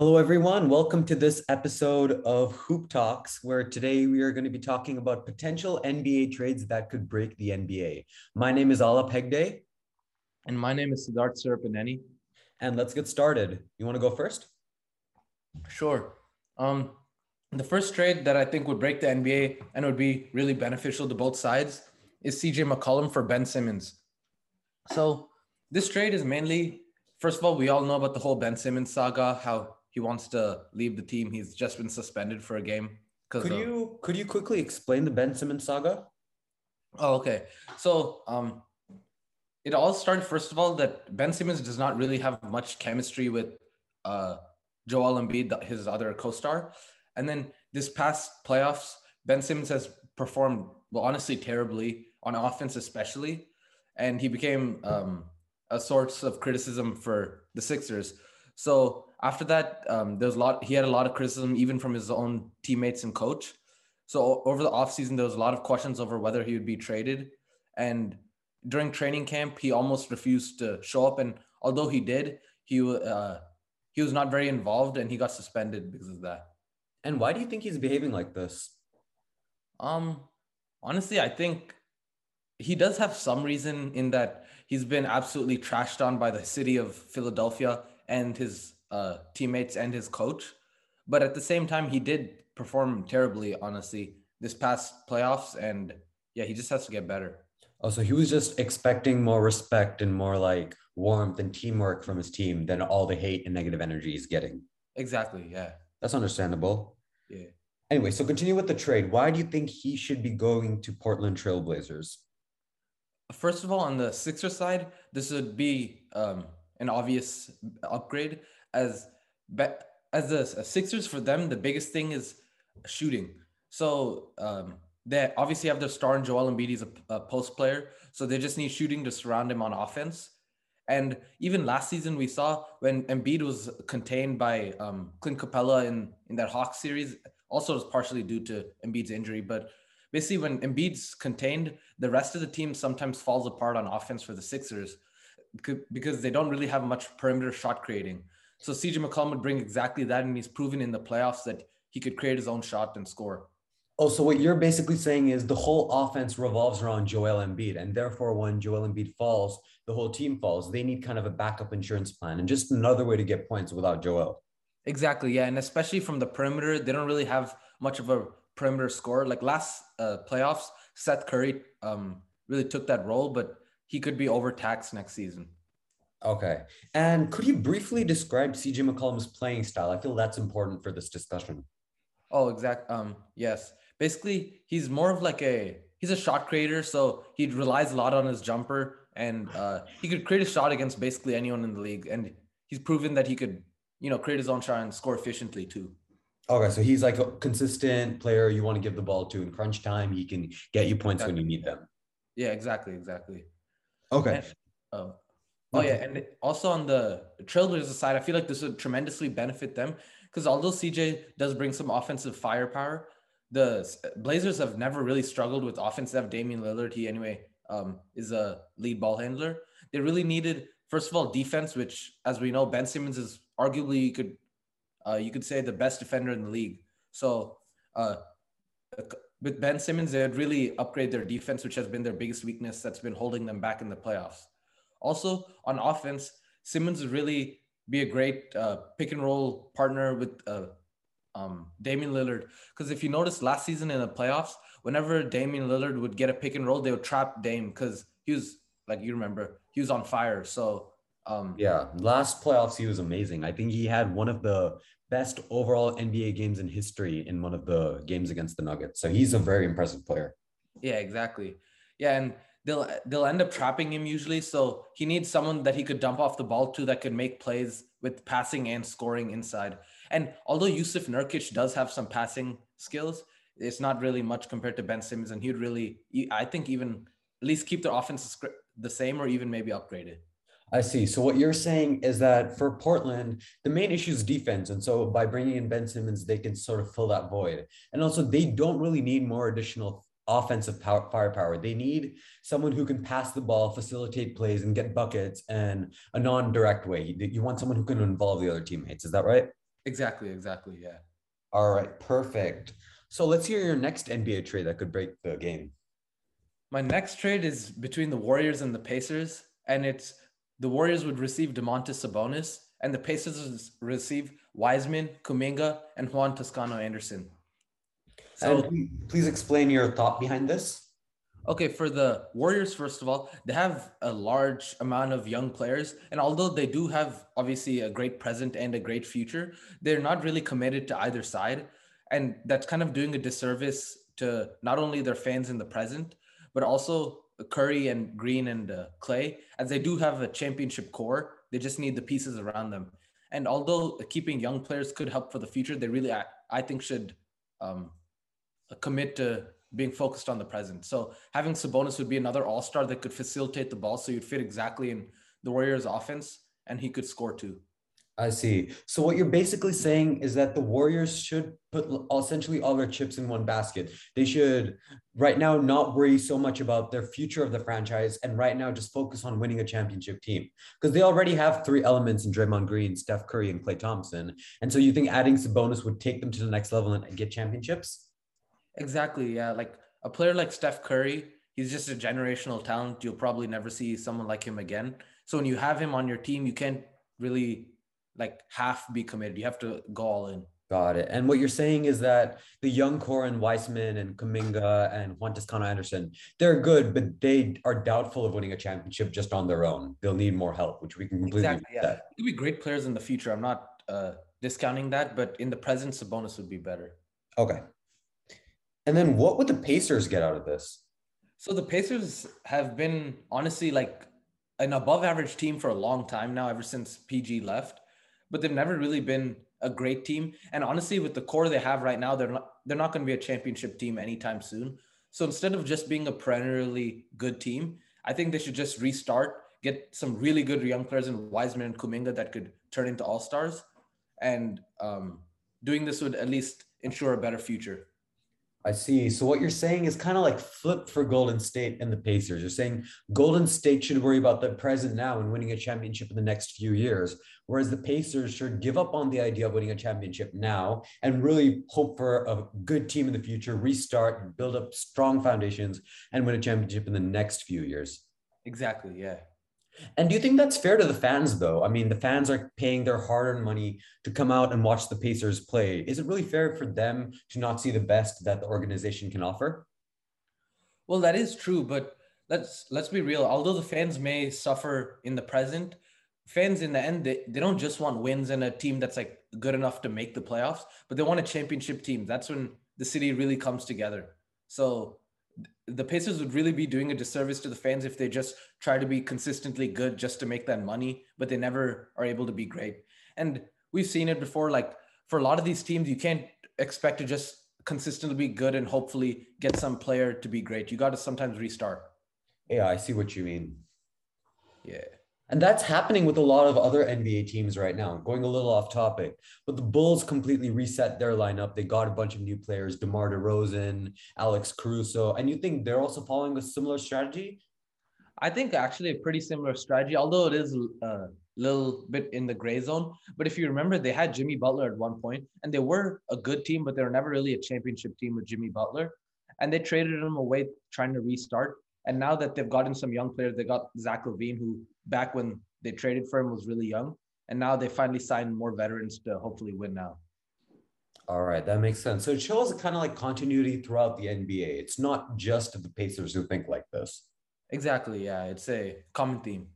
Hello, everyone. Welcome to this episode of Hoop Talks, where today we are going to be talking about potential NBA trades that could break the NBA. My name is Aalaap Hegde. And my name is Sidharth Surapaneni. And let's get started. You want to go first? Sure. Um, the first trade that I think would break the NBA and would be really beneficial to both sides is CJ McCollum for Ben Simmons. So this trade is mainly, first of all, we all know about the whole Ben Simmons saga, how he wants to leave the team. He's just been suspended for a game. Could of, you could you quickly explain the Ben Simmons saga? Oh, okay. So um, it all started first of all that Ben Simmons does not really have much chemistry with uh, Joel Embiid, his other co-star, and then this past playoffs, Ben Simmons has performed well, honestly, terribly on offense, especially, and he became um, a source of criticism for the Sixers. So after that, um, there's a lot. He had a lot of criticism even from his own teammates and coach. So over the offseason, there was a lot of questions over whether he would be traded. And during training camp, he almost refused to show up. And although he did, he uh, he was not very involved, and he got suspended because of that. And why do you think he's behaving like this? Um, honestly, I think he does have some reason in that he's been absolutely trashed on by the city of Philadelphia and his uh, teammates and his coach. But at the same time, he did perform terribly, honestly, this past playoffs. And yeah, he just has to get better. Oh, so he was just expecting more respect and more like warmth and teamwork from his team than all the hate and negative energy he's getting. Exactly. Yeah. That's understandable. Yeah. Anyway, so continue with the trade. Why do you think he should be going to Portland Trailblazers? First of all, on the Sixer side, this would be um, an obvious upgrade as as the Sixers for them. The biggest thing is shooting. So um, they obviously have their star and Joel Embiid. He's a, a post player, so they just need shooting to surround him on offense. And even last season, we saw when Embiid was contained by um, Clint Capela in, in that Hawks series, also was partially due to Embiid's injury. But basically, when Embiid's contained, the rest of the team sometimes falls apart on offense for the Sixers because they don't really have much perimeter shot creating. So CJ McCollum would bring exactly that, and he's proven in the playoffs that he could create his own shot and score. Oh, so what you're basically saying is the whole offense revolves around Joel Embiid, and therefore, when Joel Embiid falls, the whole team falls. They need kind of a backup insurance plan, and just another way to get points without Joel. Exactly, yeah, and especially from the perimeter, they don't really have much of a perimeter score. Like last uh, playoffs, Seth Curry um, really took that role, but he could be overtaxed next season. Okay. And could you briefly describe CJ McCollum's playing style? I feel that's important for this discussion. Oh, exact. Um, yes. Basically, he's more of like a he's a shot creator, so he relies a lot on his jumper, and uh, he could create a shot against basically anyone in the league, and he's proven that he could, you know, create his own shot and score efficiently too. Okay, so he's like a consistent player you want to give the ball to in crunch time. He can get you points exactly. when you need them. Yeah, exactly, exactly. Okay. And, oh, Oh yeah, and also on the Trailblazers side, I feel like this would tremendously benefit them because although CJ does bring some offensive firepower, the Blazers have never really struggled with offense. They have Damian Lillard. He anyway um, is a lead ball handler. They really needed first of all defense, which as we know, Ben Simmons is arguably you could uh, you could say the best defender in the league. So uh, with Ben Simmons, they would really upgrade their defense, which has been their biggest weakness that's been holding them back in the playoffs. Also on offense, Simmons would really be a great uh, pick and roll partner with uh, um, Damian Lillard. Because if you notice last season in the playoffs, whenever Damian Lillard would get a pick and roll, they would trap Dame because he was like you remember he was on fire. So um, yeah, last playoffs he was amazing. I think he had one of the best overall NBA games in history in one of the games against the Nuggets. So he's a very impressive player. Yeah, exactly. Yeah, and they'll they'll end up trapping him usually. So he needs someone that he could dump off the ball to that could make plays with passing and scoring inside. And although Jusuf Nurkic does have some passing skills, it's not really much compared to Ben Simmons. And he'd really, I think, even at least keep their offense the same or even maybe upgrade it. I see. So what you're saying is that for Portland, the main issue is defense, and so by bringing in Ben Simmons, they can sort of fill that void. And also, they don't really need more additional offensive power, firepower. They need someone who can pass the ball, facilitate plays, and get buckets in a non-direct way. You want someone who can involve the other teammates. Is that right? Exactly, exactly. Yeah. All right, perfect. So let's hear your next NBA trade that could break the game. My next trade is between the Warriors and the Pacers, and it's the Warriors would receive Domantas Sabonis, and the Pacers would receive Wiseman, Kuminga, and Juan Toscano Anderson. So and please explain your thought behind this. Okay, for the Warriors, first of all, they have a large amount of young players. And although they do have obviously a great present and a great future, they're not really committed to either side. And that's kind of doing a disservice to not only their fans in the present, but also Curry and Green and uh, Clay, as they do have a championship core. They just need the pieces around them. And although keeping young players could help for the future, they really, I, I think, should um, commit to being focused on the present. So having Sabonis would be another all star that could facilitate the ball. So you'd fit exactly in the Warriors offense and he could score too. I see. So what you're basically saying is that the Warriors should put essentially all their chips in one basket. They should right now not worry so much about their future of the franchise and right now just focus on winning a championship team because they already have three elements in Draymond Green, Steph Curry, and Klay Thompson. And so you think adding Sabonis would take them to the next level and get championships? Exactly. Yeah. Like a player like Steph Curry, he's just a generational talent. You'll probably never see someone like him again. So when you have him on your team, you can't really like half be committed. You have to go all in. Got it. And what you're saying is that the young core and Wiseman and Kuminga and Juan Toscano Anderson, they're good, but they are doubtful of winning a championship just on their own. They'll need more help, which we can completely exactly. Yeah, they'll be great players in the future. I'm not uh, discounting that, but in the present, Sabonis would be better. Okay. And then what would the Pacers get out of this? So the Pacers have been honestly like an above average team for a long time now, ever since PG left, but they've never really been a great team. And honestly, with the core they have right now, they're not they're not going to be a championship team anytime soon. So instead of just being a perennially good team, I think they should just restart, get some really good young players in Wiseman and Kuminga that could turn into all stars, and um, doing this would at least ensure a better future. I see. So what you're saying is kind of like flip for Golden State and the Pacers. You're saying Golden State should worry about the present now and winning a championship in the next few years, whereas the Pacers should give up on the idea of winning a championship now and really hope for a good team in the future, restart, build up strong foundations, and win a championship in the next few years. Exactly. Yeah. And do you think that's fair to the fans, though? I mean, the fans are paying their hard earned money to come out and watch the Pacers play. Is it really fair for them to not see the best that the organization can offer? Well, that is true, but let's let's be real. Although the fans may suffer in the present, fans in the end they, they don't just want wins and a team that's like good enough to make the playoffs, but they want a championship team. That's when the city really comes together. So the Pacers would really be doing a disservice to the fans if they just try to be consistently good just to make that money, but they never are able to be great. And we've seen it before. Like for a lot of these teams, you can't expect to just consistently be good and hopefully get some player to be great. You got to sometimes restart. Yeah, I see what you mean. Yeah. And that's happening with a lot of other NBA teams right now. Going a little off topic, but the Bulls completely reset their lineup. They got a bunch of new players, DeMar DeRozan, Alex Caruso. And you think they're also following a similar strategy? I think actually a pretty similar strategy, although it is a little bit in the gray zone. But if you remember, they had Jimmy Butler at one point, and they were a good team, but they were never really a championship team with Jimmy Butler. And they traded him away trying to restart. And now that they've gotten some young players, they got Zach LaVine, who back when they traded for him was really young. And now they finally signed more veterans to hopefully win now. All right, that makes sense. So it shows kind of like continuity throughout the NBA. It's not just the Pacers who think like this. Exactly. Yeah, it's a common theme.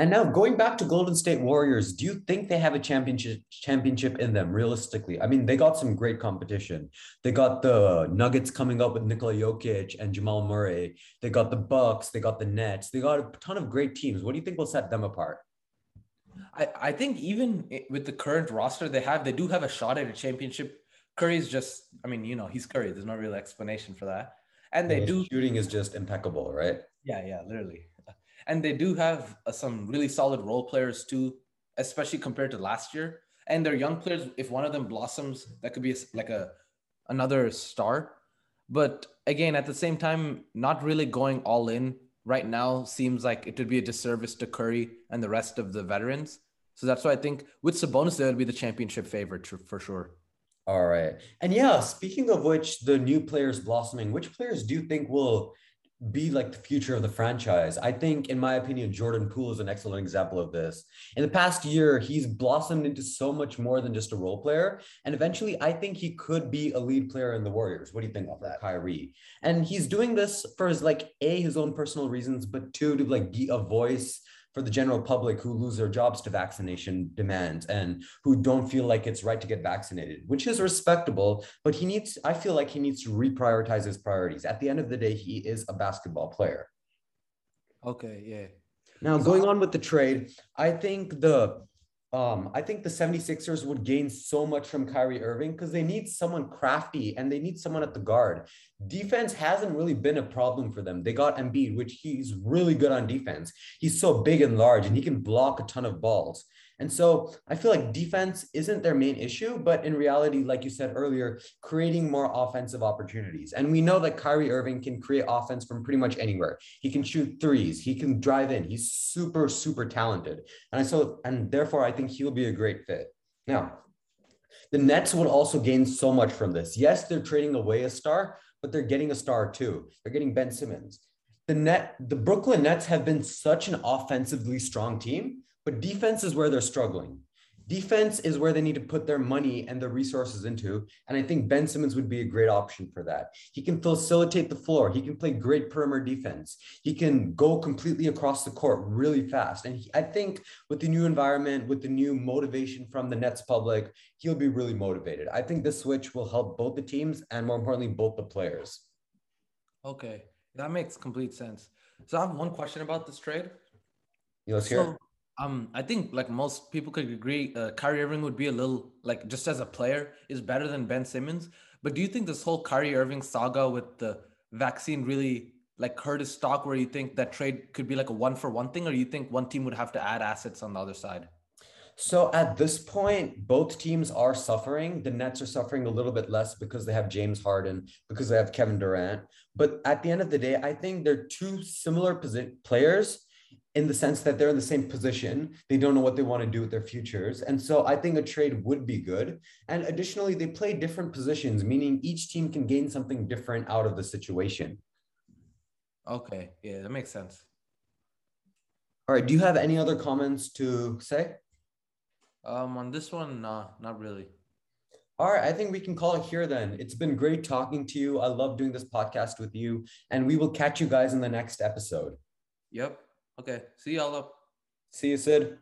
And now going back to Golden State Warriors, do you think they have a championship championship in them realistically? I mean, they got some great competition. They got the Nuggets coming up with Nikola Jokic and Jamal Murray. They got the Bucks, they got the Nets. They got a ton of great teams. What do you think will set them apart? I, I think even with the current roster they have, they do have a shot at a championship. Curry's just, I mean, you know, he's Curry. There's no real explanation for that. And they do shooting is just impeccable, right? Yeah, yeah, literally and they do have uh, some really solid role players too, especially compared to last year. And their young players, if one of them blossoms, that could be a, like a another star. But again, at the same time, not really going all in right now seems like it would be a disservice to Curry and the rest of the veterans. So that's why I think with Sabonis, they would be the championship favorite for sure. All right. And yeah, speaking of which, the new players blossoming, which players do you think will be like the future of the franchise. I think, in my opinion, Jordan Poole is an excellent example of this. In the past year, he's blossomed into so much more than just a role player. And eventually, I think he could be a lead player in the Warriors. What do you think of that, Kyrie? And he's doing this for his like A, his own personal reasons, but two, to like be a voice for the general public who lose their jobs to vaccination demands and who don't feel like it's right to get vaccinated, which is respectable. But he needs, I feel like he needs to reprioritize his priorities. At the end of the day, he is a basketball player. Okay, yeah. Now, going on with the trade, I think the um, I think the 76ers would gain so much from Kyrie Irving because they need someone crafty and they need someone at the guard. Defense hasn't really been a problem for them. They got Embiid, which he's really good on defense. He's so big and large and he can block a ton of balls. And so I feel like defense isn't their main issue, but in reality, like you said earlier, creating more offensive opportunities. And we know that Kyrie Irving can create offense from pretty much anywhere. He can shoot threes, he can drive in. He's super, super talented. And I so and therefore I think he'll be a great fit. Now, the Nets would also gain so much from this. Yes, they're trading away a star, but they're getting a star too. They're getting Ben Simmons. The net, the Brooklyn Nets have been such an offensively strong team but defense is where they're struggling. Defense is where they need to put their money and their resources into. And I think Ben Simmons would be a great option for that. He can facilitate the floor. He can play great perimeter defense. He can go completely across the court really fast. And he, I think with the new environment, with the new motivation from the Nets public, he'll be really motivated. I think this switch will help both the teams and more importantly, both the players. Okay. That makes complete sense. So I have one question about this trade. Let's hear. So, um, I think like most people could agree, uh, Kyrie Irving would be a little like just as a player is better than Ben Simmons. But do you think this whole Kyrie Irving saga with the vaccine really like hurt his stock? Where you think that trade could be like a one for one thing, or you think one team would have to add assets on the other side? So at this point, both teams are suffering. The Nets are suffering a little bit less because they have James Harden, because they have Kevin Durant. But at the end of the day, I think they're two similar posi- players in the sense that they're in the same position. They don't know what they want to do with their futures. And so I think a trade would be good. And additionally, they play different positions, meaning each team can gain something different out of the situation. Okay. Yeah, that makes sense. All right. Do you have any other comments to say? Um, on this one, nah, not really. All right, I think we can call it here then. It's been great talking to you. I love doing this podcast with you, and we will catch you guys in the next episode. Yep. Okay. See y'all up. See you, Sid.